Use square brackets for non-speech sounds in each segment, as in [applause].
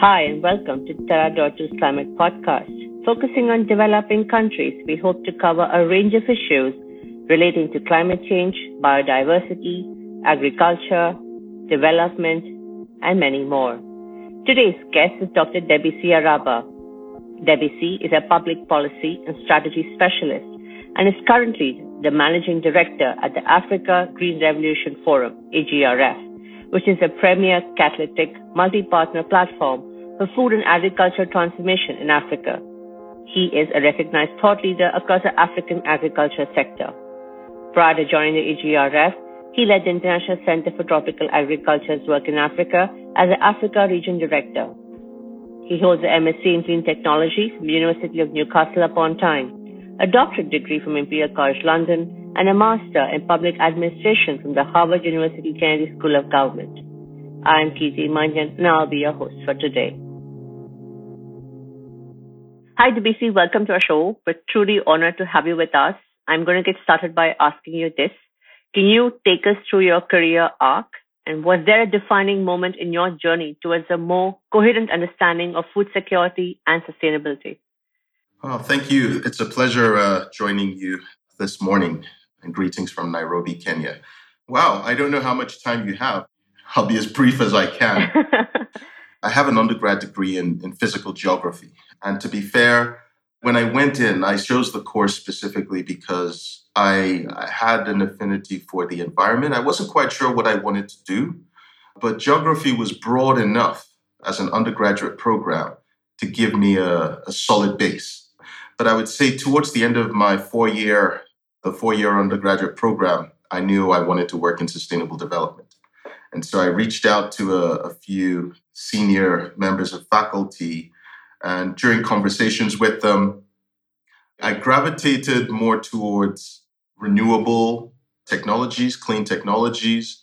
Hi, and welcome to Deutsch's Climate Podcast. Focusing on developing countries, we hope to cover a range of issues relating to climate change, biodiversity, agriculture, development, and many more. Today's guest is Dr. Debisi Araba. Debisi is a public policy and strategy specialist and is currently the managing director at the Africa Green Revolution Forum, AGRF, which is a premier catalytic multi-partner platform for food and agriculture transformation in Africa. He is a recognized thought leader across the African agriculture sector. Prior to joining the AGRF, he led the International Center for Tropical Agriculture's work in Africa as the Africa Region Director. He holds a MSc in Clean Technology from the University of Newcastle upon Tyne, a doctorate degree from Imperial College London, and a master in public administration from the Harvard University Kennedy School of Government. I am Kirti Manjan and I'll be your host for today. Hi, Debisi. Welcome to our show. We're truly honored to have you with us. I'm going to get started by asking you this. Can you take us through your career arc? And was there a defining moment in your journey towards a more coherent understanding of food security and sustainability? Oh, thank you. It's a pleasure uh, joining you this morning. And greetings from Nairobi, Kenya. Wow, I don't know how much time you have. I'll be as brief as I can. [laughs] I have an undergrad degree in, in physical geography. And to be fair, when I went in, I chose the course specifically because I, I, had an affinity for the environment. I wasn't quite sure what I wanted to do, but geography was broad enough as an undergraduate program to give me a, a solid base. But I would say towards the end of my four year, the four year undergraduate program, I knew I wanted to work in sustainable development. And so I reached out to a, a few senior members of faculty. And during conversations with them, I gravitated more towards renewable technologies, clean technologies.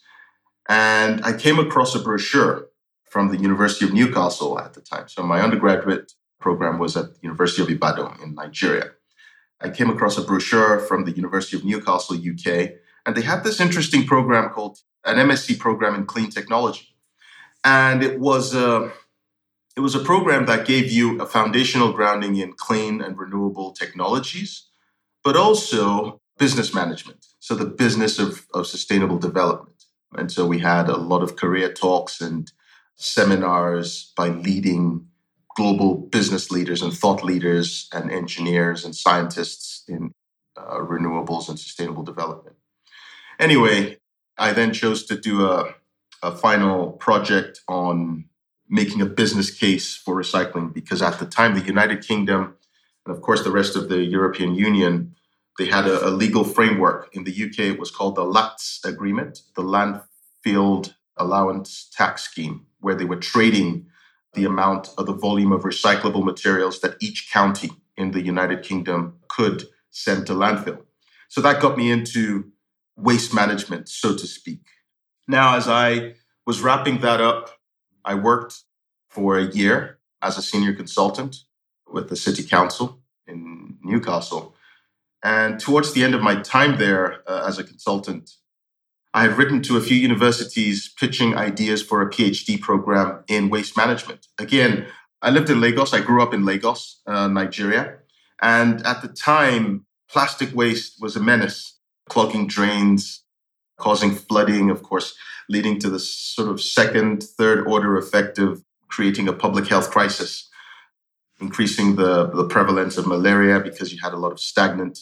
And I came across a brochure from the University of Newcastle at the time. So my undergraduate program was at the University of Ibadan in Nigeria. I came across a brochure from the University of Newcastle, UK, and they had this interesting program called an MSc program in clean technology. And it was a, it was a program that gave you a foundational grounding in clean and renewable technologies, but also business management. So the business of, of sustainable development. And so we had a lot of career talks and seminars by leading global business leaders and thought leaders and engineers and scientists in uh, renewables and sustainable development. Anyway, I then chose to do a, a final project on making a business case for recycling because at the time, the United Kingdom and, of course, the rest of the European Union, they had a, a legal framework. In the UK, it was called the LATS Agreement, the Landfill Allowance Tax Scheme, where they were trading the amount of the volume of recyclable materials that each county in the United Kingdom could send to landfill. So that got me into waste management, so to speak. Now, as I was wrapping that up, I worked for a year as a senior consultant with the city council in Newcastle. And towards the end of my time there uh, as a consultant, I had written to a few universities pitching ideas for a PhD program in waste management. Again, I lived in Lagos. I grew up in Lagos, uh, Nigeria. And at the time, plastic waste was a menace clogging drains, causing flooding, of course, leading to the sort of second, third order effect of creating a public health crisis, increasing the, the prevalence of malaria because you had a lot of stagnant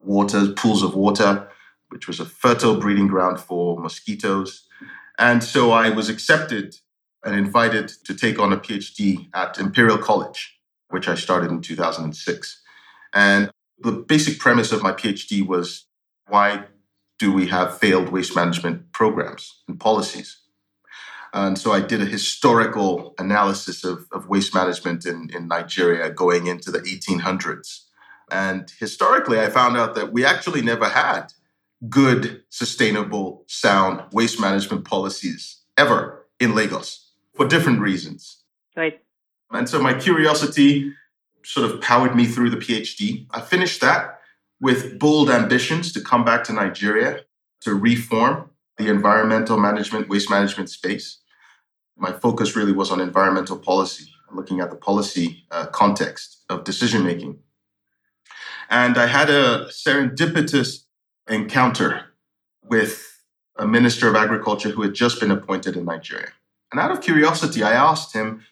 water, pools of water, which was a fertile breeding ground for mosquitoes. And so I was accepted and invited to take on a PhD at Imperial College, which I started in 2006. And the basic premise of my PhD was why do we have failed waste management programs and policies? And so I did a historical analysis of, of waste management in, in Nigeria going into the 1800s. And historically, I found out that we actually never had good, sustainable, sound waste management policies ever in Lagos for different reasons. Right. And so my curiosity sort of powered me through the PhD. I finished that with bold ambitions to come back to Nigeria to reform the environmental management, waste management space. my focus really was on environmental policy, looking at the policy uh, context of decision making. And I had a serendipitous encounter with a minister of agriculture who had just been appointed in Nigeria. And out of curiosity, I asked him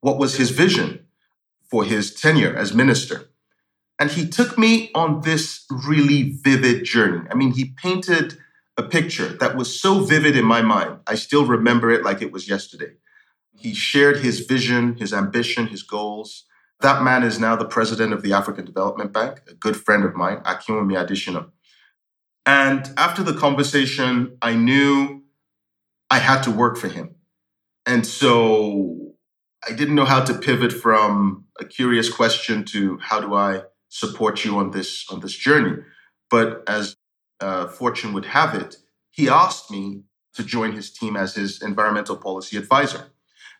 what was his vision for his tenure as minister. And he took me on this really vivid journey. I mean, he painted a picture that was so vivid in my mind. I still remember it like it was yesterday. He shared his vision, his ambition, his goals. That man is now the president of the African Development Bank, a good friend of mine, Akinwumi Adesina. And after the conversation, I knew I had to work for him. And so I didn't know how to pivot from a curious question to how do I support you on this on this journey. But as uh, fortune would have it, he asked me to join his team as his environmental policy advisor.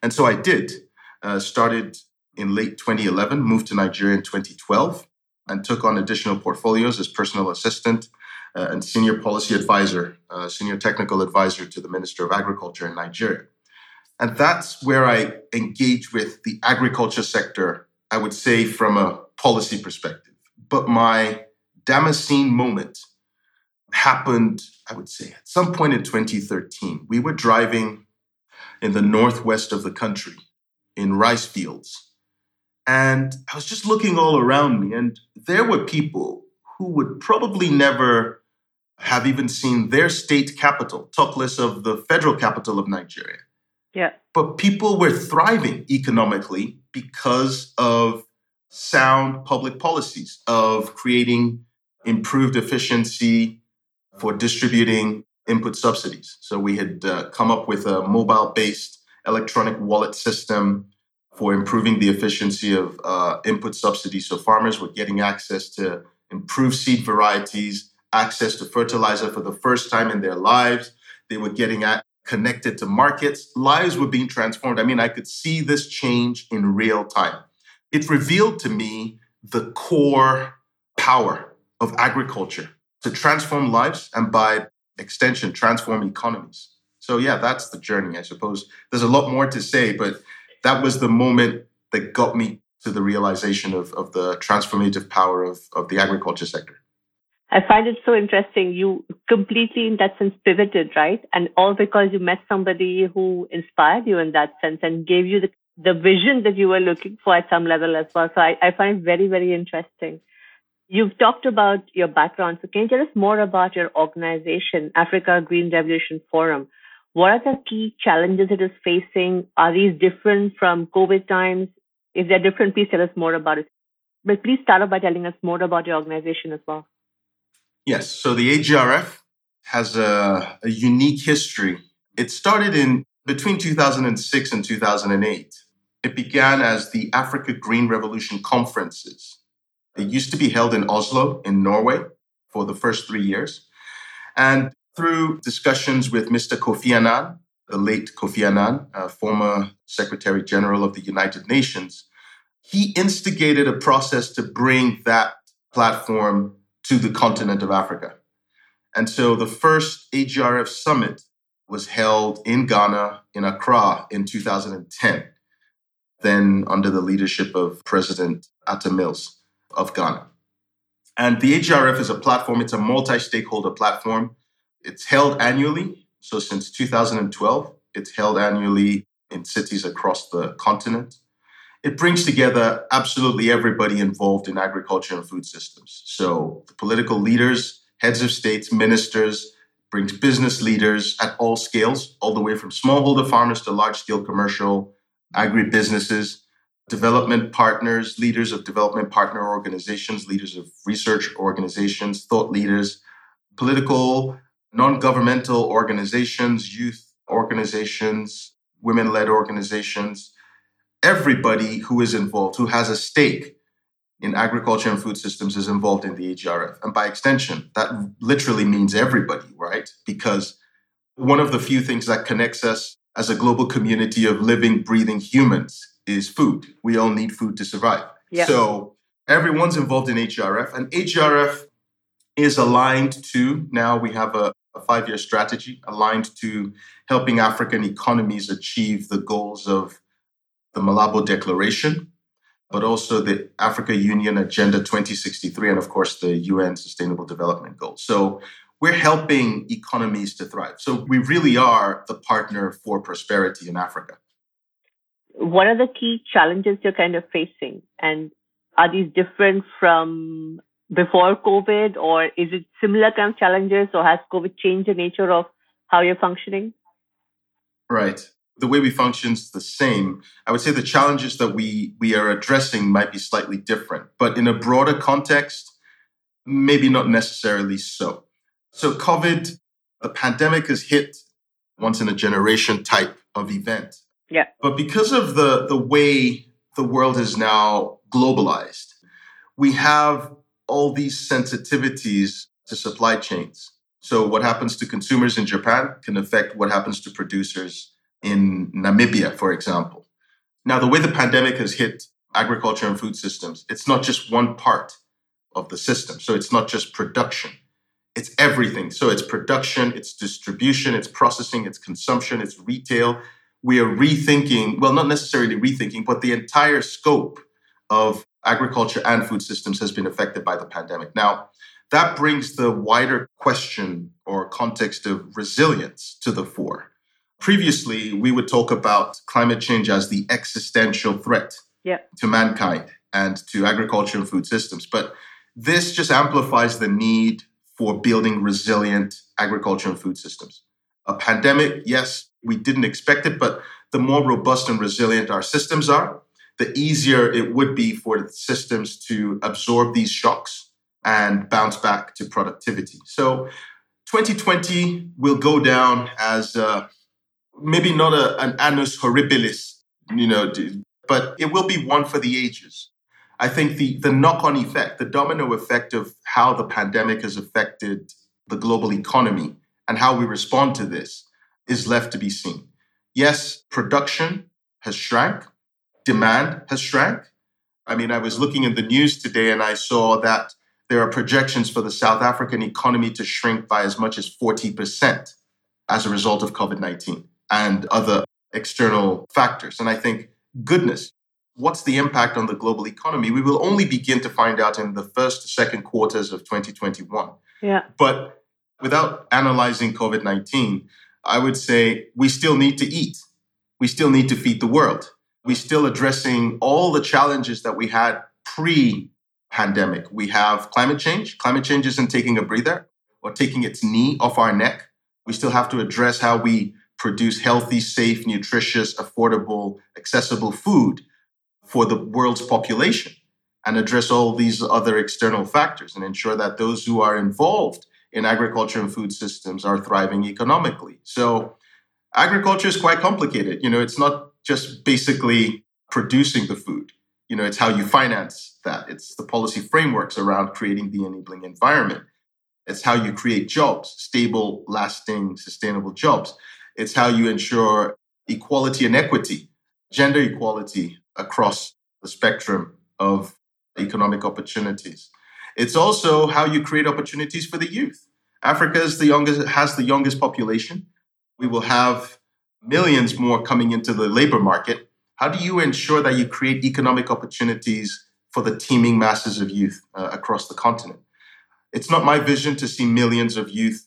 And so I did. Uh, started in late 2011, moved to Nigeria in 2012, and took on additional portfolios as personal assistant uh, and senior policy advisor, uh, senior technical advisor to the Minister of Agriculture in Nigeria. And that's where I engage with the agriculture sector, I would say, from a policy perspective. But my Damascene moment happened, I would say, at some point in 2013. We were driving in the northwest of the country in rice fields and I was just looking all around me, and there were people who would probably never have even seen their state capital, talk less of the federal capital of Nigeria. Yeah. But people were thriving economically because of sound public policies, of creating improved efficiency for distributing input subsidies. So we had uh, come up with a mobile based electronic wallet system for improving the efficiency of uh, input subsidies. So farmers were getting access to improved seed varieties, access to fertilizer for the first time in their lives. They were getting connected to markets. Lives were being transformed. I mean, I could see this change in real time. It revealed to me the core power of agriculture to transform lives and by extension, transform economies. So, yeah, that's the journey, I suppose. There's a lot more to say, but that was the moment that got me to the realization of, of the transformative power of, of the agriculture sector. I find it so interesting. You completely, in that sense, pivoted, right? And all because you met somebody who inspired you in that sense and gave you the, the vision that you were looking for at some level as well. So I, I find it very, very interesting. You've talked about your background. So can you tell us more about your organization, Africa Green Revolution Forum? What are the key challenges it is facing? Are these different from COVID times? If they're different, please tell us more about it. But please start off by telling us more about your organization as well. Yes. So the AGRF has a, a unique history. It started in between 2006 and 2008. It began as the Africa Green Revolution conferences. It used to be held in Oslo, in Norway, for the first three years. And through discussions with Mr. Kofi Annan, the late Kofi Annan, former Secretary General of the United Nations, he instigated a process to bring that platform to the continent of Africa. And so the first AGRF summit was held in Ghana, in Accra, in 2010, then under the leadership of President Atta Mills of Ghana. And the AGRF is a platform, it's a multi stakeholder platform it's held annually. So since 2012, it's held annually in cities across the continent. It brings together absolutely everybody involved in agriculture and food systems. So the political leaders, heads of states, ministers, brings business leaders at all scales, all the way from smallholder farmers to large scale commercial agribusinesses, development partners, leaders of development partner organizations, leaders of research organizations, thought leaders, political non governmental organizations, youth organizations, women led organizations, everybody who is involved, who has a stake in agriculture and food systems, is involved in the AGRF. And by extension, that literally means everybody, right? Because one of the few things that connects us as a global community of living, breathing humans is food. We all need food to survive. Yep. So everyone's involved in AGRF, and AGRF is aligned to now we have a, a five year strategy aligned to helping African economies achieve the goals of the Malabo Declaration, but also the Africa Union Agenda 2063, and of course the UN Sustainable Development Goals. So we're helping economies to thrive. So we really are the partner for prosperity in Africa. What are the key challenges you're kind of facing? And are these different from before COVID, or is it similar kind of challenges, or has COVID changed the nature of how you're functioning? Right. The way we function is the same. I would say the challenges that we we are addressing might be slightly different, but in a broader context, maybe not necessarily so. So, COVID, the pandemic has hit once in a generation type of event. Yeah. But because of the, the way the world is now globalized, we have all these sensitivities to supply chains. So, what happens to consumers in Japan can affect what happens to producers in Namibia, for example. Now, the way the pandemic has hit agriculture and food systems, it's not just one part of the system. So, it's not just production it's everything. So it's production, it's distribution, it's processing, it's consumption, it's retail. We are rethinking, well, not necessarily rethinking, but the entire scope of agriculture and food systems has been affected by the pandemic. Now, that brings the wider question or context of resilience to the fore. Previously, we would talk about climate change as the existential threat yeah. to mankind and to agriculture and food systems. But this just amplifies the need for building resilient agriculture and food systems. A pandemic, yes, we didn't expect it, but the more robust and resilient our systems are, the easier it would be for the systems to absorb these shocks and bounce back to productivity. So 2020 will go down as uh, maybe not a, an annus horribilis, you know, but it will be one for the ages. I think the, the knock on effect, the domino effect of how the pandemic has affected the global economy and how we respond to this is left to be seen. Yes, production has shrank, demand has shrank. I mean, I was looking in the news today and I saw that there are projections for the South African economy to shrink by as much as 40% as a result of COVID 19 and other external factors. And I think, goodness, what's the impact on the global economy? We will only begin to find out in the first, second quarters of 2021. Yeah. But without analyzing COVID 19, I would say we still need to eat. We still need to feed the world. We're still addressing all the challenges that we had pre pandemic. We have climate change. Climate change isn't taking a breather or taking its knee off our neck. We still have to address how we produce healthy, safe, nutritious, affordable, accessible food for the world's population and address all these other external factors and ensure that those who are involved in agriculture and food systems are thriving economically. So agriculture is quite complicated. You know, it's not just basically producing the food. You know, it's how you finance that. It's the policy frameworks around creating the enabling environment. It's how you create jobs, stable, lasting, sustainable jobs. It's how you ensure equality and equity, gender equality, across the spectrum of economic opportunities. It's also how you create opportunities for the youth. Africa is the youngest, has the youngest population. We will have millions more coming into the labor market. How do you ensure that you create economic opportunities for the teeming masses of youth uh, across the continent? It's not my vision to see millions of youth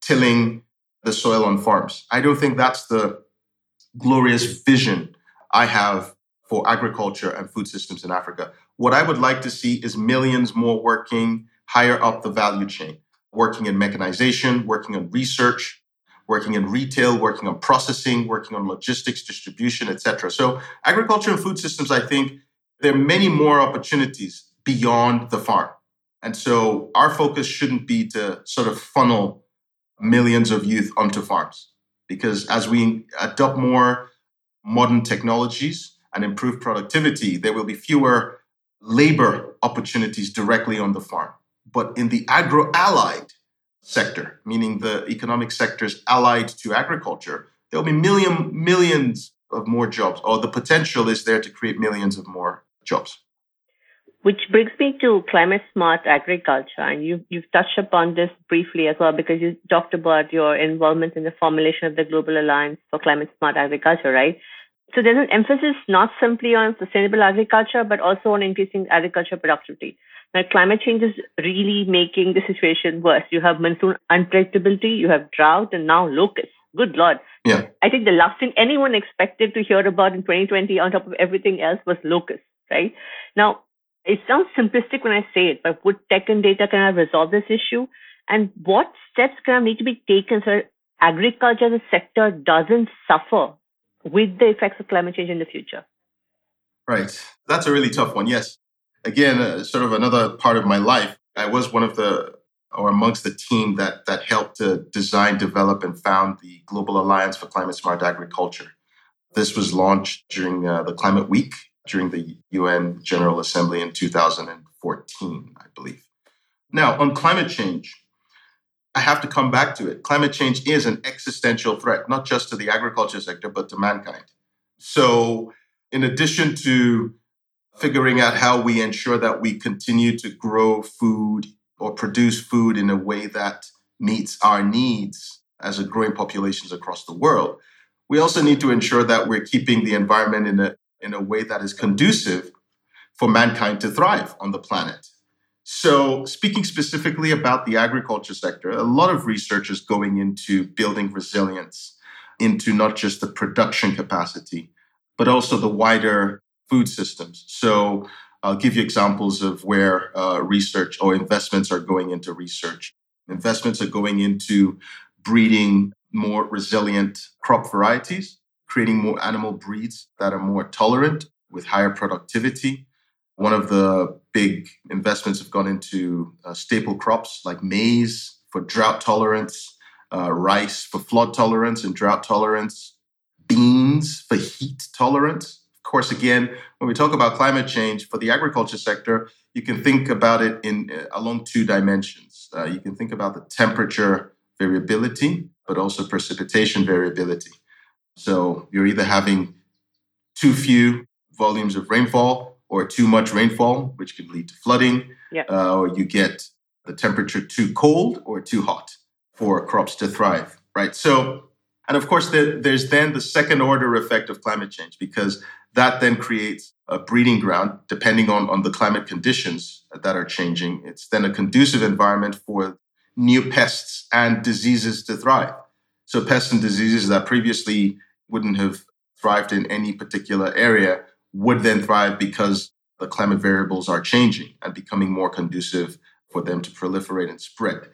tilling the soil on farms. I don't think that's the glorious vision I have for agriculture and food systems in Africa. What I would like to see is millions more working higher up the value chain, working in mechanization, working on research, working in retail, working on processing, working on logistics, distribution, etc. So agriculture and food systems, I think there are many more opportunities beyond the farm. And so our focus shouldn't be to sort of funnel millions of youth onto farms because as we adopt more modern technologies, and improve productivity, there will be fewer labor opportunities directly on the farm. But in the agro allied sector, meaning the economic sectors allied to agriculture, there will be million, millions of more jobs, or the potential is there to create millions of more jobs. Which brings me to climate smart agriculture. And you, you've touched upon this briefly as well because you talked about your involvement in the formulation of the Global Alliance for Climate Smart Agriculture, right? So there's an emphasis not simply on sustainable agriculture, but also on increasing agriculture productivity. Now, climate change is really making the situation worse. You have monsoon unpredictability, you have drought, and now locusts. Good Lord. Yeah. I think the last thing anyone expected to hear about in 2020 on top of everything else was locusts, right? Now, it sounds simplistic when I say it, but would tech and data kind of resolve this issue? And what steps kind of need to be taken so agriculture as a sector doesn't suffer with the effects of climate change in the future? Right. That's a really tough one. Yes. Again, uh, sort of another part of my life. I was one of the, or amongst the team that that helped to design, develop, and found the Global Alliance for Climate Smart Agriculture. This was launched during uh, the Climate Week during the UN General Assembly in 2014, I believe. Now, on climate change, I have to come back to it. Climate change is an existential threat, not just to the agriculture sector, but to mankind. So, in addition to figuring out how we ensure that we continue to grow food or produce food in a way that meets our needs as a growing populations across the world, we also need to ensure that we're keeping the environment in a in a way that is conducive for mankind to thrive on the planet. So, speaking specifically about the agriculture sector, a lot of research is going into building resilience into not just the production capacity, but also the wider food systems. So, I'll give you examples of where uh, research or investments are going into research. Investments are going into breeding more resilient crop varieties creating more animal breeds that are more tolerant with higher productivity. One of the big investments have gone into uh, staple crops like maize for drought tolerance, uh, rice for flood tolerance and drought tolerance, beans for heat tolerance. Of course, again, when we talk about climate change for the agriculture sector, you can think about it in uh, along two dimensions. Uh, you can think about the temperature variability, but also precipitation variability. So you're either having too few volumes of rainfall or too much rainfall, which can lead to flooding, yeah. uh, or you get the temperature too cold or too hot for crops to thrive, right? So, and of course, there, there's then the second order effect of climate change because that then creates a breeding ground depending on, on the climate conditions that are changing. It's then a conducive environment for new pests and diseases to thrive. So pests and diseases that previously wouldn't have thrived in any particular area would then thrive because the climate variables are changing and becoming more conducive for them to proliferate and spread.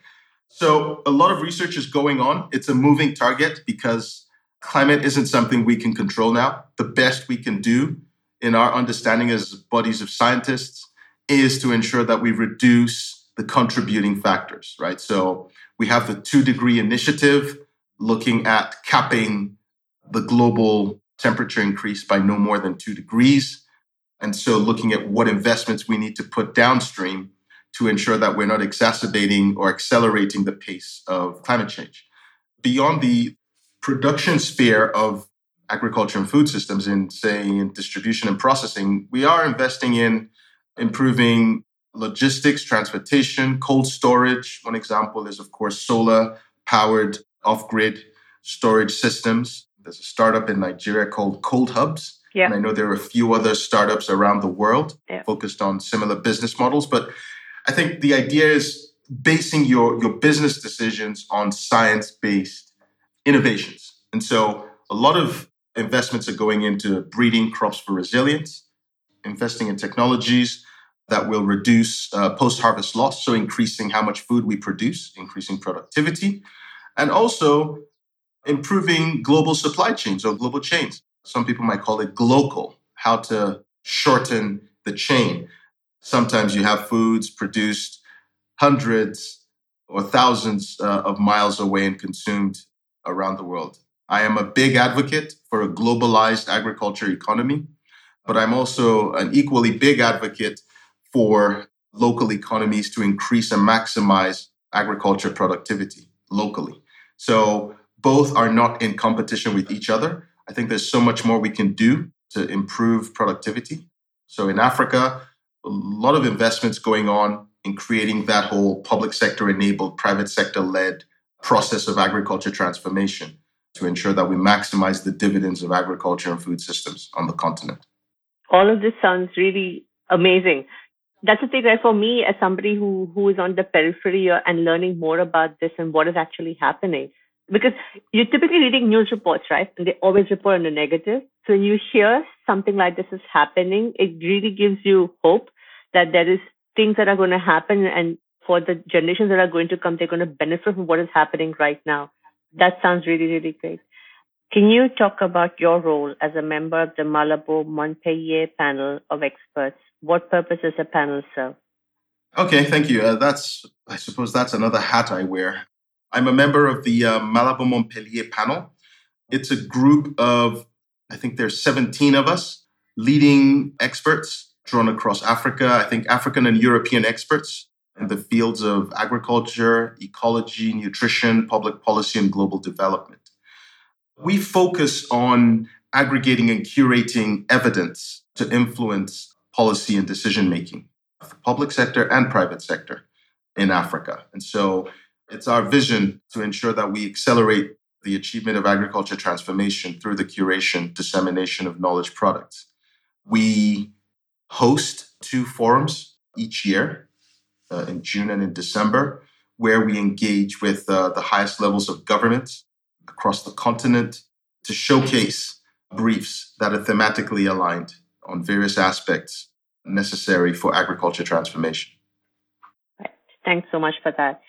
So a lot of research is going on. It's a moving target because climate isn't something we can control now. The best we can do in our understanding as bodies of scientists is to ensure that we reduce the contributing factors, right? So we have the two degree initiative looking at capping the global temperature increase by no more than two degrees. And so looking at what investments we need to put downstream to ensure that we're not exacerbating or accelerating the pace of climate change. Beyond the production sphere of agriculture and food systems in say in distribution and processing, we are investing in improving logistics, transportation, cold storage. One example is of course solar powered off grid storage systems. There's a startup in Nigeria called Cold Hubs. Yeah. And I know there are a few other startups around the world yeah. focused on similar business models. But I think the idea is basing your, your business decisions on science based innovations. And so a lot of investments are going into breeding crops for resilience, investing in technologies that will reduce uh, post harvest loss, so increasing how much food we produce, increasing productivity, and also improving global supply chains or global chains. Some people might call it global, how to shorten the chain. Sometimes you have foods produced hundreds or thousands uh, of miles away and consumed around the world. I am a big advocate for a globalized agriculture economy, but I'm also an equally big advocate for local economies to increase and maximize agriculture productivity locally. So both are not in competition with each other. I think there's so much more we can do to improve productivity. So in Africa, a lot of investments going on in creating that whole public sector enabled, private sector led process of agriculture transformation to ensure that we maximize the dividends of agriculture and food systems on the continent. All of this sounds really amazing. That's the thing, right? For me, as somebody who, who is on the periphery and learning more about this and what is actually happening, because you're typically reading news reports, right? And they always report on the negative. So when you hear something like this is happening, it really gives you hope that there is things that are going to happen and for the generations that are going to come, they're going to benefit from what is happening right now. That sounds really, really great. Can you talk about your role as a member of the Malabo Montpellier panel of experts? What purpose does the panel serve? Okay, thank you. Uh, that's, I suppose, that's another hat I wear. I'm a member of the uh, Malabo Montpellier panel. It's a group of, I think there's 17 of us, leading experts drawn across Africa. I think African and European experts in the fields of agriculture, ecology, nutrition, public policy, and global development. We focus on aggregating and curating evidence to influence policy and decision making of the public sector and private sector in Africa. And so it's our vision to ensure that we accelerate the achievement of agriculture transformation through the curation, dissemination of knowledge products. We host two forums each year uh, in June and in December, where we engage with uh, the highest levels of government across the continent to showcase briefs that are thematically aligned on various aspects necessary for agriculture transformation. Thanks so much for that.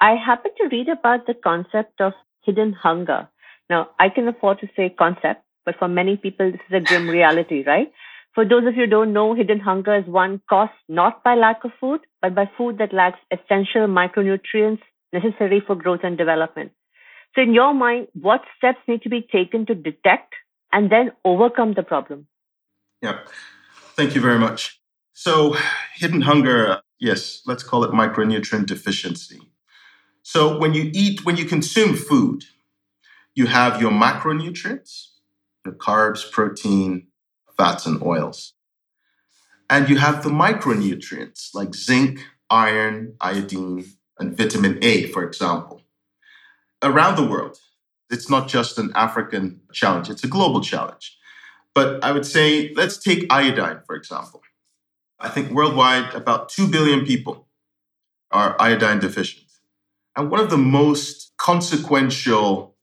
I happened to read about the concept of hidden hunger. Now, I can afford to say concept, but for many people, this is a grim reality, right? For those of you who don't know, hidden hunger is one caused not by lack of food, but by food that lacks essential micronutrients necessary for growth and development. So, in your mind, what steps need to be taken to detect and then overcome the problem? Yeah, thank you very much. So, hidden hunger, yes, let's call it micronutrient deficiency. So, when you eat, when you consume food, you have your macronutrients, your carbs, protein, fats, and oils. And you have the micronutrients like zinc, iron, iodine, and vitamin A, for example. Around the world, it's not just an African challenge, it's a global challenge. But I would say, let's take iodine, for example. I think worldwide, about 2 billion people are iodine deficient. And one of the most consequential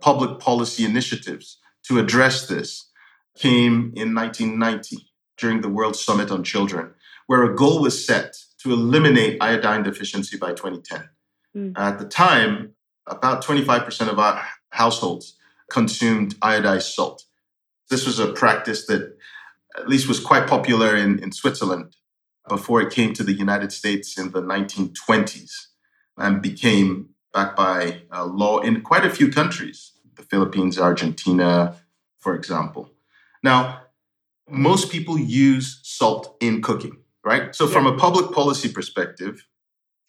public policy initiatives to address this came in 1990 during the World Summit on Children, where a goal was set to eliminate iodine deficiency by 2010. Mm. At the time, about 25% of our households consumed iodized salt. This was a practice that at least was quite popular in, in Switzerland before it came to the United States in the 1920s and became backed by uh, law in quite a few countries, the Philippines, Argentina, for example. Now, most people use salt in cooking, right? So, from a public policy perspective,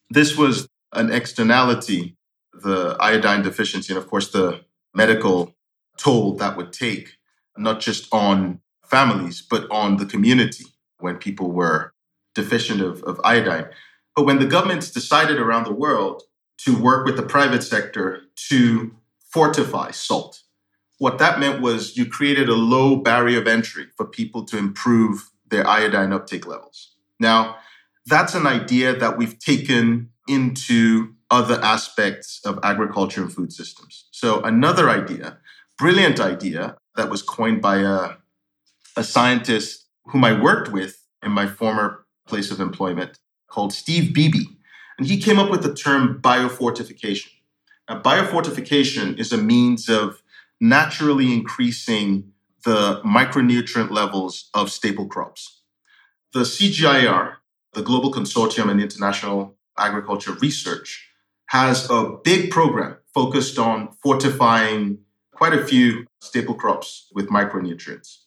this was an externality, the iodine deficiency, and of course, the medical toll that would take, not just on families, but on the community when people were deficient of, of iodine. But when the governments decided around the world to work with the private sector to fortify salt, what that meant was you created a low barrier of entry for people to improve their iodine uptake levels. Now, that's an idea that we've taken into other aspects of agriculture and food systems. So, another idea, brilliant idea, that was coined by a, a scientist whom I worked with in my former place of employment called Steve Beebe. And he came up with the term biofortification. Now, biofortification is a means of naturally increasing the micronutrient levels of staple crops. The CGIAR, the Global Consortium on International Agriculture Research, has a big program focused on fortifying quite a few staple crops with micronutrients.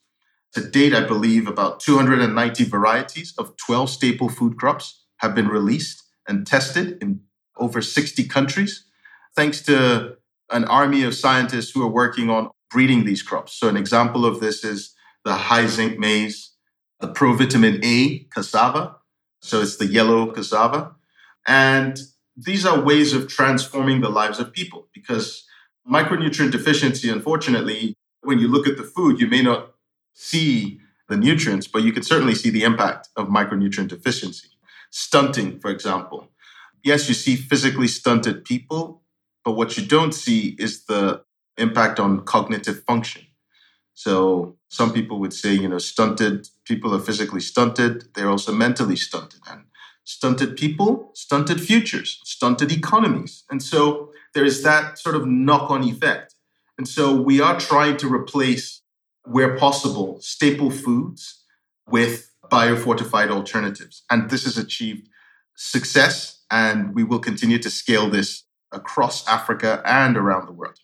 To date, I believe about 290 varieties of 12 staple food crops have been released and tested in over 60 countries, thanks to an army of scientists who are working on breeding these crops. So, an example of this is the high zinc maize, the provitamin A cassava. So it's the yellow cassava. And these are ways of transforming the lives of people because micronutrient deficiency, unfortunately, when you look at the food, you may not see the nutrients, but you can certainly see the impact of micronutrient deficiency. Stunting, for example. Yes, you see physically stunted people, but what you don't see is the impact on cognitive function. So some people would say, you know, stunted people are physically stunted, they're also mentally stunted. And stunted people, stunted futures, stunted economies. And so there is that sort of knock on effect. And so we are trying to replace, where possible, staple foods with biofortified alternatives. And this has achieved success, and we will continue to scale this across Africa and around the world.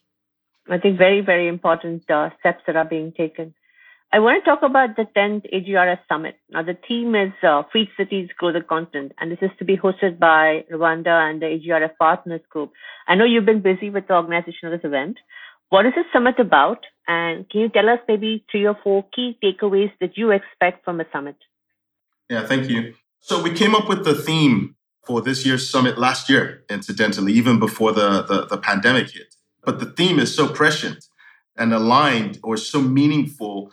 I think very, very important uh, steps that are being taken. I want to talk about the 10th AGRF Summit. Now, the theme is uh, Cities, Grow the Continent, and this is to be hosted by Rwanda and the AGRF Partners Group. I know you've been busy with the organization of this event. What is this summit about? And can you tell us maybe three or four key takeaways that you expect from a summit? Yeah, thank you. So we came up with the theme for this year's summit last year, incidentally, even before the, the, the pandemic hit. But the theme is so prescient and aligned or so meaningful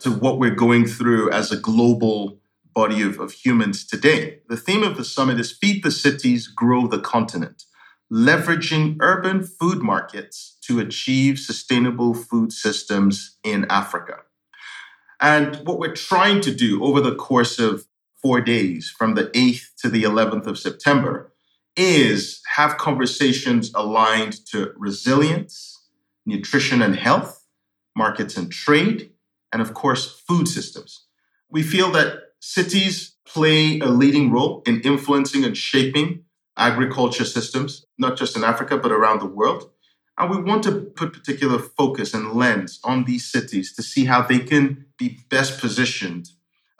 to what we're going through as a global body of, of humans today. The theme of the summit is Feed the Cities, Grow the Continent, leveraging urban food markets to achieve sustainable food systems in Africa. And what we're trying to do over the course of four days, from the 8th to the 11th of September, is have conversations aligned to resilience, nutrition and health, markets and trade, and of course, food systems. We feel that cities play a leading role in influencing and shaping agriculture systems, not just in Africa, but around the world. And we want to put particular focus and lens on these cities to see how they can be best positioned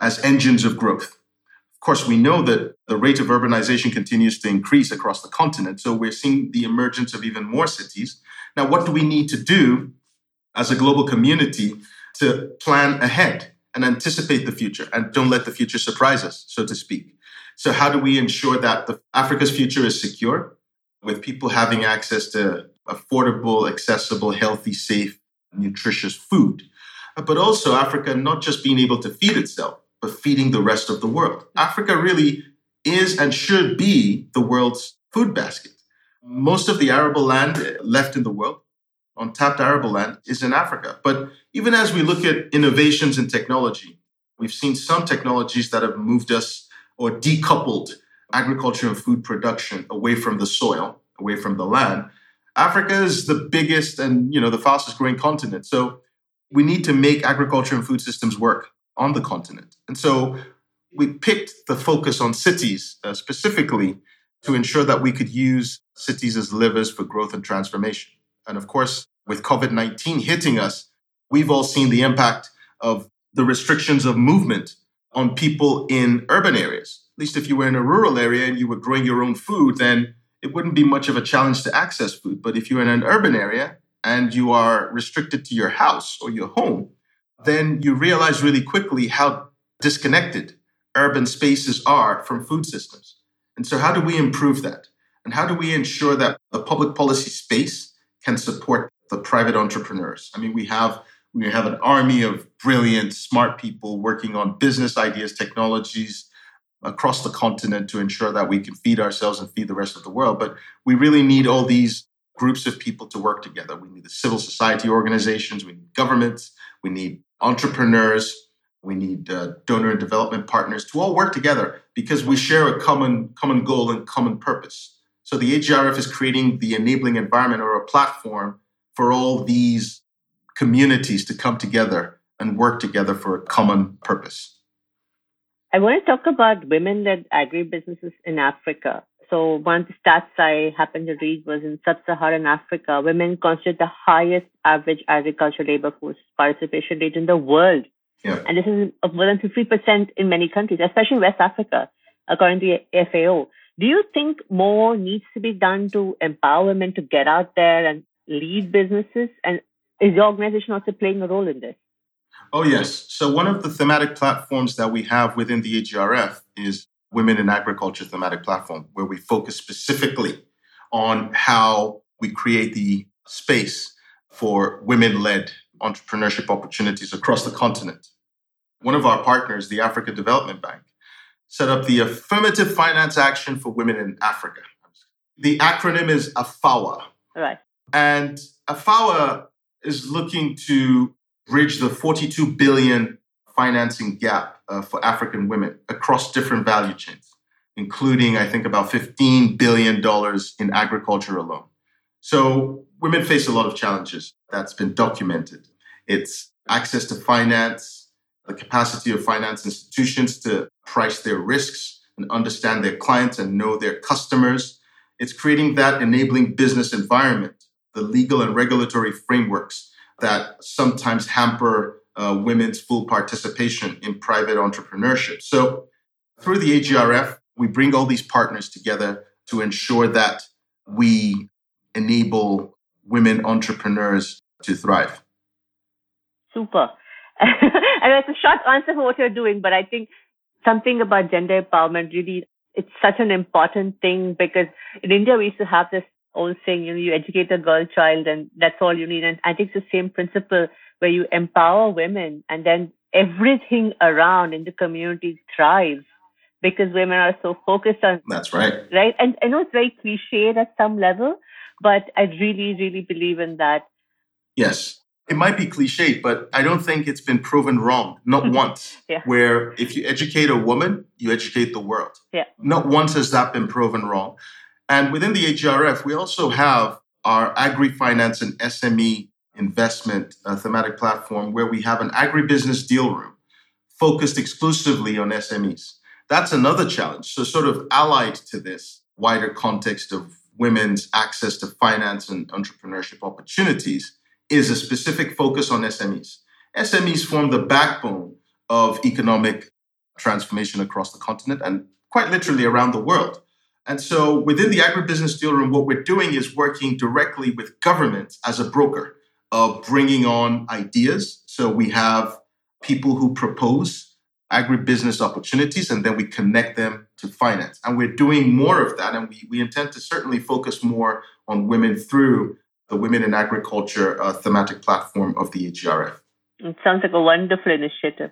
as engines of growth. Of course, we know that the rate of urbanization continues to increase across the continent. So we're seeing the emergence of even more cities. Now, what do we need to do as a global community to plan ahead and anticipate the future and don't let the future surprise us, so to speak. So, how do we ensure that the, Africa's future is secure with people having access to affordable, accessible, healthy, safe, nutritious food? Uh, but also, Africa not just being able to feed itself, but feeding the rest of the world. Africa really is and should be the world's food basket. Most of the arable land left in the world untapped arable land is in Africa. But even as we look at innovations in technology, we've seen some technologies that have moved us or decoupled agriculture and food production away from the soil, away from the land. Africa is the biggest and you know the fastest growing continent. So we need to make agriculture and food systems work on the continent. And so we picked the focus on cities uh, specifically to ensure that we could use cities as levers for growth and transformation. And of course, with COVID 19 hitting us, we've all seen the impact of the restrictions of movement on people in urban areas. At least if you were in a rural area and you were growing your own food, then it wouldn't be much of a challenge to access food. But if you're in an urban area and you are restricted to your house or your home, then you realize really quickly how disconnected urban spaces are from food systems. And so, how do we improve that? And how do we ensure that the public policy space can support the private entrepreneurs. I mean, we have we have an army of brilliant, smart people working on business ideas, technologies across the continent to ensure that we can feed ourselves and feed the rest of the world. But we really need all these groups of people to work together. We need the civil society organizations, we need governments, we need entrepreneurs, we need uh, donor and development partners to all work together because we share a common common goal and common purpose. So the AGRF is creating the enabling environment or a platform for all these communities to come together and work together for a common purpose. I want to talk about women led agribusinesses in Africa. So, one of the stats I happened to read was in sub Saharan Africa, women constitute the highest average agricultural labor force participation rate in the world. Yeah. And this is more than 50% in many countries, especially West Africa, according to the FAO. Do you think more needs to be done to empower women to get out there and lead businesses? And is your organization also playing a role in this? Oh, yes. So, one of the thematic platforms that we have within the AGRF is Women in Agriculture Thematic Platform, where we focus specifically on how we create the space for women led entrepreneurship opportunities across the continent. One of our partners, the Africa Development Bank, set up the Affirmative Finance Action for Women in Africa. The acronym is AFAWA. Right. And AFAWA is looking to bridge the 42 billion financing gap uh, for African women across different value chains, including, I think, about $15 billion in agriculture alone. So women face a lot of challenges that's been documented. It's access to finance, the capacity of finance institutions to price their risks and understand their clients and know their customers. It's creating that enabling business environment, the legal and regulatory frameworks that sometimes hamper uh, women's full participation in private entrepreneurship. So, through the AGRF, we bring all these partners together to ensure that we enable women entrepreneurs to thrive. Super. [laughs] and it's a short answer for what you're doing, but I think something about gender empowerment really it's such an important thing because in India we used to have this old saying, you know, you educate a girl child and that's all you need. And I think it's the same principle where you empower women and then everything around in the community thrives because women are so focused on that's right. Right? And i know it's very cliched at some level but i really really believe in that. Yes. It might be cliched but i don't think it's been proven wrong. Not [laughs] once. Yeah. where if you educate a woman you educate the world. Yeah. Not once has that been proven wrong and within the AGRF, we also have our agri-finance and SME investment uh, thematic platform where we have an agribusiness deal room focused exclusively on SMEs. That's another challenge. So, sort of allied to this wider context of women's access to finance and entrepreneurship opportunities is a specific focus on SMEs. SMEs form the backbone of economic transformation across the continent and quite literally around the world. And so within the agribusiness deal room, what we're doing is working directly with government as a broker of bringing on ideas. So we have people who propose agribusiness opportunities and then we connect them to finance. And we're doing more of that. And we, we intend to certainly focus more on women through the Women in Agriculture uh, thematic platform of the AGRF. It sounds like a wonderful initiative.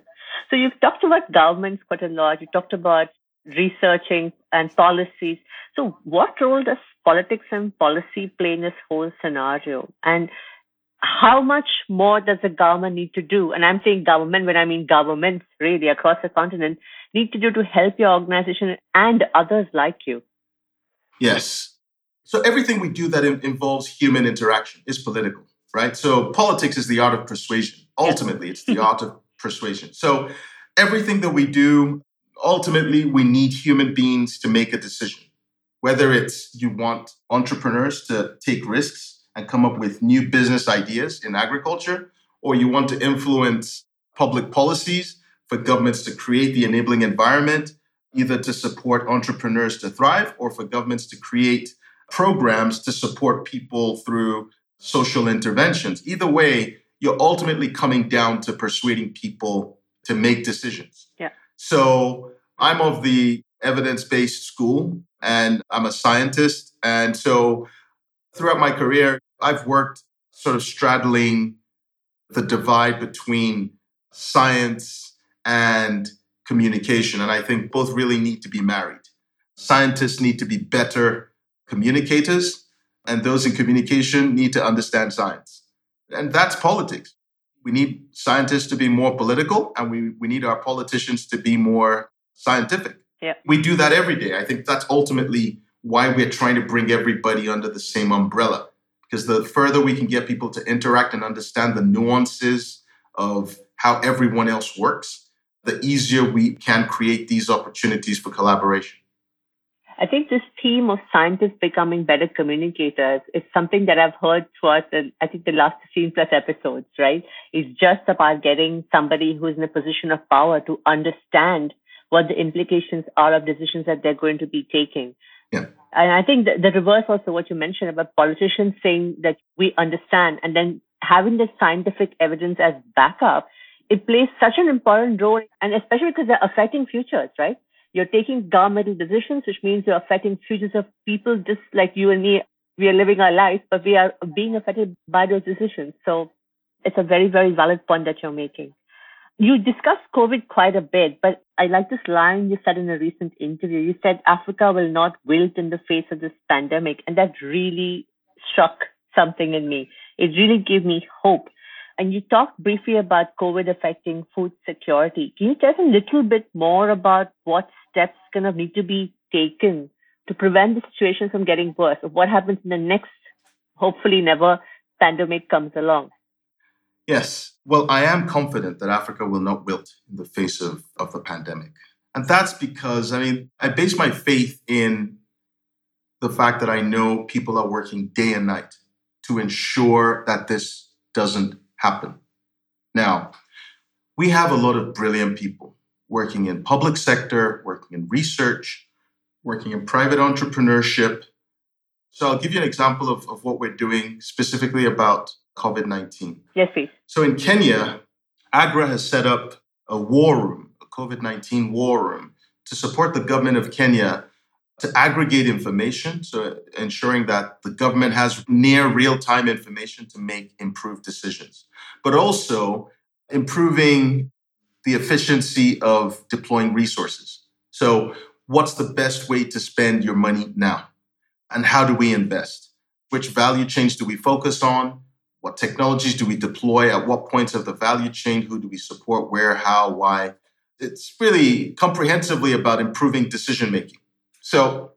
So you've talked about governments quite a lot. You talked about researching and policies. So, what role does politics and policy play in this whole scenario? And how much more does the government need to do? And I'm saying government when I mean governments really across the continent need to do to help your organization and others like you. Yes. So everything we do that involves human interaction is political, right? So politics is the art of persuasion. Ultimately, it's the art of persuasion. So everything that we do ultimately, we need human beings to make a decision. Whether it's you want entrepreneurs to take risks and come up with new business ideas in agriculture, or you want to influence public policies for governments to create the enabling environment, either to support entrepreneurs to thrive or for governments to create programs to support people through social interventions. Either way, you're ultimately coming down to persuading people to make decisions. So I'm of the evidence based school and I'm a scientist. And so throughout my career, I've worked sort of straddling the divide between science and communication. And I think both really need to be married. Scientists need to be better communicators, and those in communication need to understand science. And that's politics we need scientists to be more political and we, we need our politicians to be more scientific. Yeah. We do that every day. I think that's ultimately why we're trying to bring everybody under the same umbrella. Because the further we can get people to interact and understand the nuances of how everyone else works, the easier we can create these opportunities for collaboration. I think this theme of scientists becoming better communicators is something that I've heard throughout the, I think the last 15 plus episodes, right? It's just about getting somebody who's in a position of power to understand what the implications are of decisions that they're going to be taking. Yeah. And I think the, the reverse also what you mentioned about politicians saying that we understand and then having the scientific evidence as backup it plays such an important role, and especially because they're affecting futures, right? You're taking governmental decisions, which means you're affecting futures of people just like you and me. We are living our lives, but we are being affected by those decisions. So it's a very, very valid point that you're making. You discussed COVID quite a bit, but I like this line you said in a recent interview. You said Africa will not wilt in the face of this pandemic. And that really struck something in me. It really gave me hope. And you talked briefly about COVID affecting food security. Can you tell us a little bit more about what steps kind of need to be taken to prevent the situation from getting worse? Or what happens in the next, hopefully never, pandemic comes along? Yes. Well, I am confident that Africa will not wilt in the face of, of the pandemic. And that's because, I mean, I base my faith in the fact that I know people are working day and night to ensure that this doesn't happen. Now, we have a lot of brilliant people working in public sector, working in research, working in private entrepreneurship. So I'll give you an example of, of what we're doing specifically about COVID 19. Yes, please. So in Kenya, AGRA has set up a war room, a COVID 19 war room, to support the government of Kenya to aggregate information, so ensuring that the government has near real time information to make improved decisions, but also improving the efficiency of deploying resources. So, what's the best way to spend your money now? And how do we invest? Which value chains do we focus on? What technologies do we deploy? At what points of the value chain? Who do we support? Where, how, why? It's really comprehensively about improving decision making. So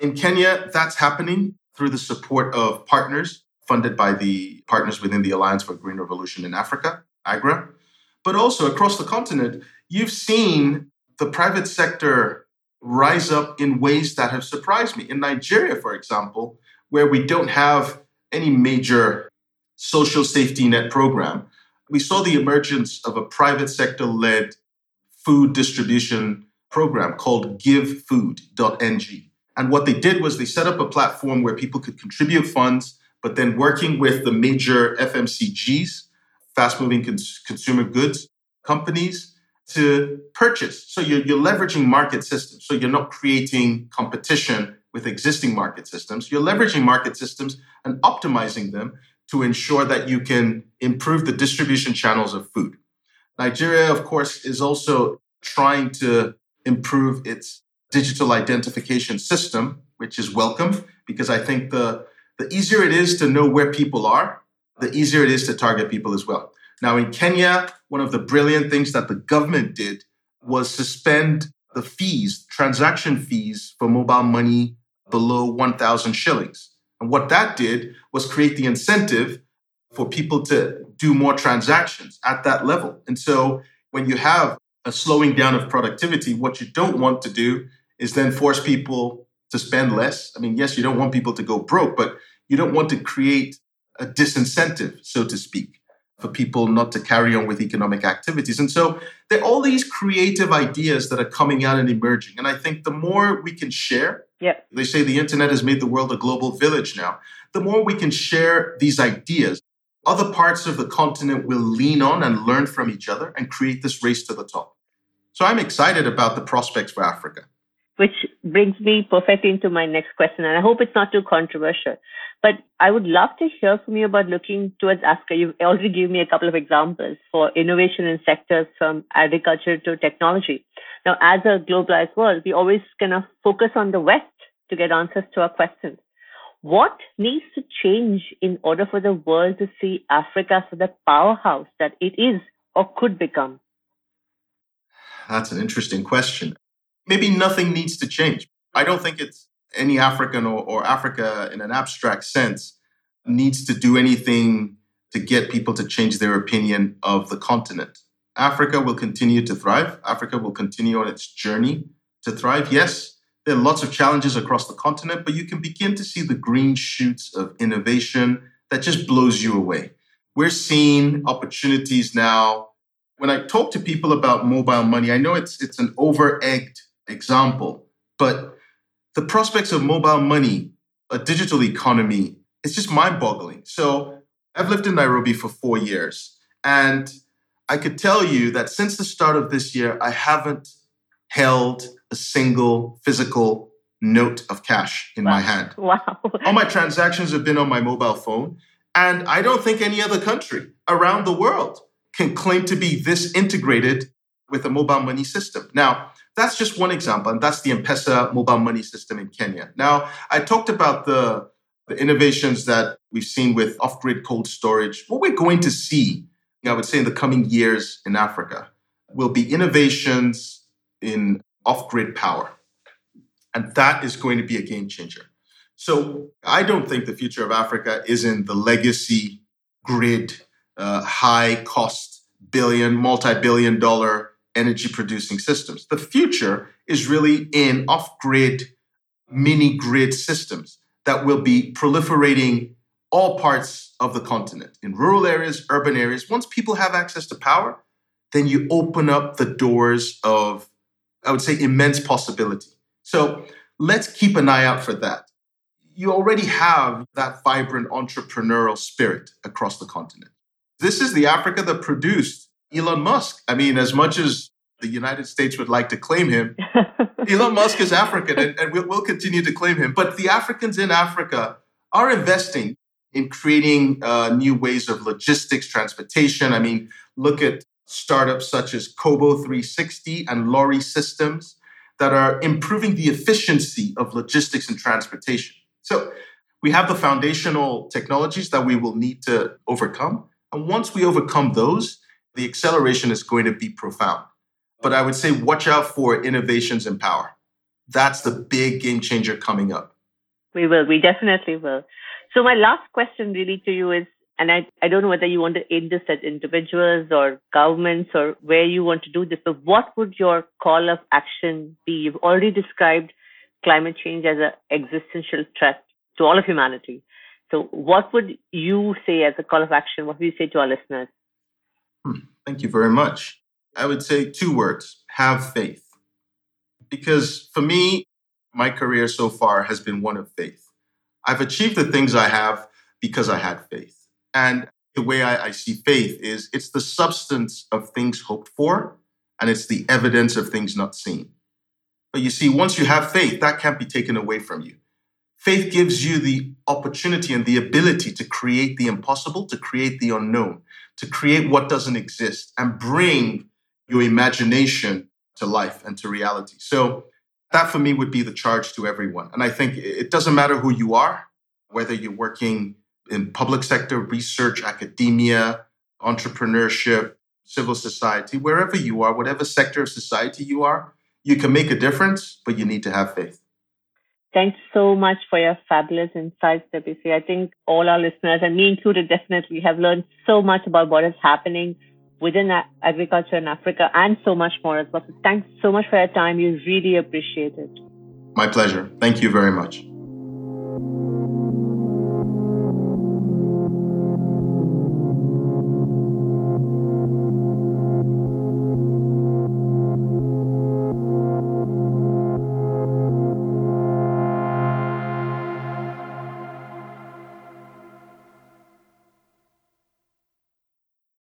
in Kenya, that's happening through the support of partners funded by the partners within the Alliance for Green Revolution in Africa, AGRA. But also across the continent, you've seen the private sector rise up in ways that have surprised me. In Nigeria, for example, where we don't have any major social safety net program, we saw the emergence of a private sector led food distribution program called givefood.ng. And what they did was they set up a platform where people could contribute funds, but then working with the major FMCGs, fast moving cons- consumer goods companies, to purchase. So you're, you're leveraging market systems. So you're not creating competition with existing market systems. You're leveraging market systems and optimizing them to ensure that you can improve the distribution channels of food. Nigeria, of course, is also trying to improve its digital identification system, which is welcome because I think the, the easier it is to know where people are, the easier it is to target people as well. Now, in Kenya, one of the brilliant things that the government did was suspend the fees, transaction fees for mobile money below 1,000 shillings. And what that did was create the incentive for people to do more transactions at that level. And so when you have a slowing down of productivity, what you don't want to do is then force people to spend less. I mean, yes, you don't want people to go broke, but you don't want to create a disincentive, so to speak, for people not to carry on with economic activities. And so there are all these creative ideas that are coming out and emerging. And I think the more we can share, yeah. They say the internet has made the world a global village now. The more we can share these ideas, other parts of the continent will lean on and learn from each other and create this race to the top. So I'm excited about the prospects for Africa. Which brings me perfectly into my next question, and I hope it's not too controversial. But I would love to hear from you about looking towards Africa. You've already given me a couple of examples for innovation in sectors from agriculture to technology. Now, as a globalized world, we always kind of focus on the West to get answers to our questions. What needs to change in order for the world to see Africa as the powerhouse that it is or could become? That's an interesting question. Maybe nothing needs to change. I don't think it's any African or, or Africa in an abstract sense needs to do anything to get people to change their opinion of the continent. Africa will continue to thrive. Africa will continue on its journey to thrive. Yes, there are lots of challenges across the continent, but you can begin to see the green shoots of innovation that just blows you away. We're seeing opportunities now. When I talk to people about mobile money, I know it's it's an over-egged example, but the prospects of mobile money, a digital economy, it's just mind-boggling. So I've lived in Nairobi for four years, and I could tell you that since the start of this year, I haven't held a single physical note of cash in wow. my hand. [laughs] Wow. All my transactions have been on my mobile phone. And I don't think any other country around the world can claim to be this integrated with a mobile money system. Now, that's just one example, and that's the M-Pesa mobile money system in Kenya. Now, I talked about the, the innovations that we've seen with off-grid cold storage. What we're going to see, I would say, in the coming years in Africa will be innovations in off-grid power. And that is going to be a game changer. So I don't think the future of Africa is in the legacy grid, uh, high cost, billion, multi billion dollar energy producing systems. The future is really in off grid, mini grid systems that will be proliferating all parts of the continent in rural areas, urban areas. Once people have access to power, then you open up the doors of, I would say, immense possibility. So let's keep an eye out for that. You already have that vibrant entrepreneurial spirit across the continent. This is the Africa that produced Elon Musk. I mean, as much as the United States would like to claim him, [laughs] Elon Musk is African and, and we'll, we'll, continue to claim him. But the Africans in Africa are investing in creating uh, new ways of logistics, transportation. I mean, look at startups such as Kobo 360 and Lori Systems that are improving the efficiency of logistics and transportation. So we have the foundational technologies that we will need to overcome. And once we overcome those, the acceleration is going to be profound. But I would say watch out for innovations in power. That's the big game changer coming up. We will. We definitely will. So my last question really to you is and I, I don't know whether you want to aim this at individuals or governments or where you want to do this, but what would your call of action be? You've already described climate change as an existential threat to all of humanity. So, what would you say as a call of action? What would you say to our listeners? Hmm, thank you very much. I would say two words have faith. Because for me, my career so far has been one of faith. I've achieved the things I have because I had faith. And the way I, I, see faith is it's the substance of things hoped for, and it's the evidence of things not seen. But you see, once you have faith, that can't be taken away from you. Faith gives you the opportunity and the ability to create the impossible, to create the unknown, to create what doesn't exist, and bring your imagination to life and to reality. So, that for me would be the charge to everyone. And I think it doesn't matter who you are, whether you're working in public sector, research, academia, entrepreneurship, civil society, wherever you are, whatever sector of society you are, you can make a difference, but you need to have faith. Thanks so much for your fabulous insights, Debisi. I think all our listeners, and me included, definitely have learned so much about what is happening within agriculture in Africa and so much more as well. So thanks so much for your time. We really appreciate it. My pleasure. Thank you very much.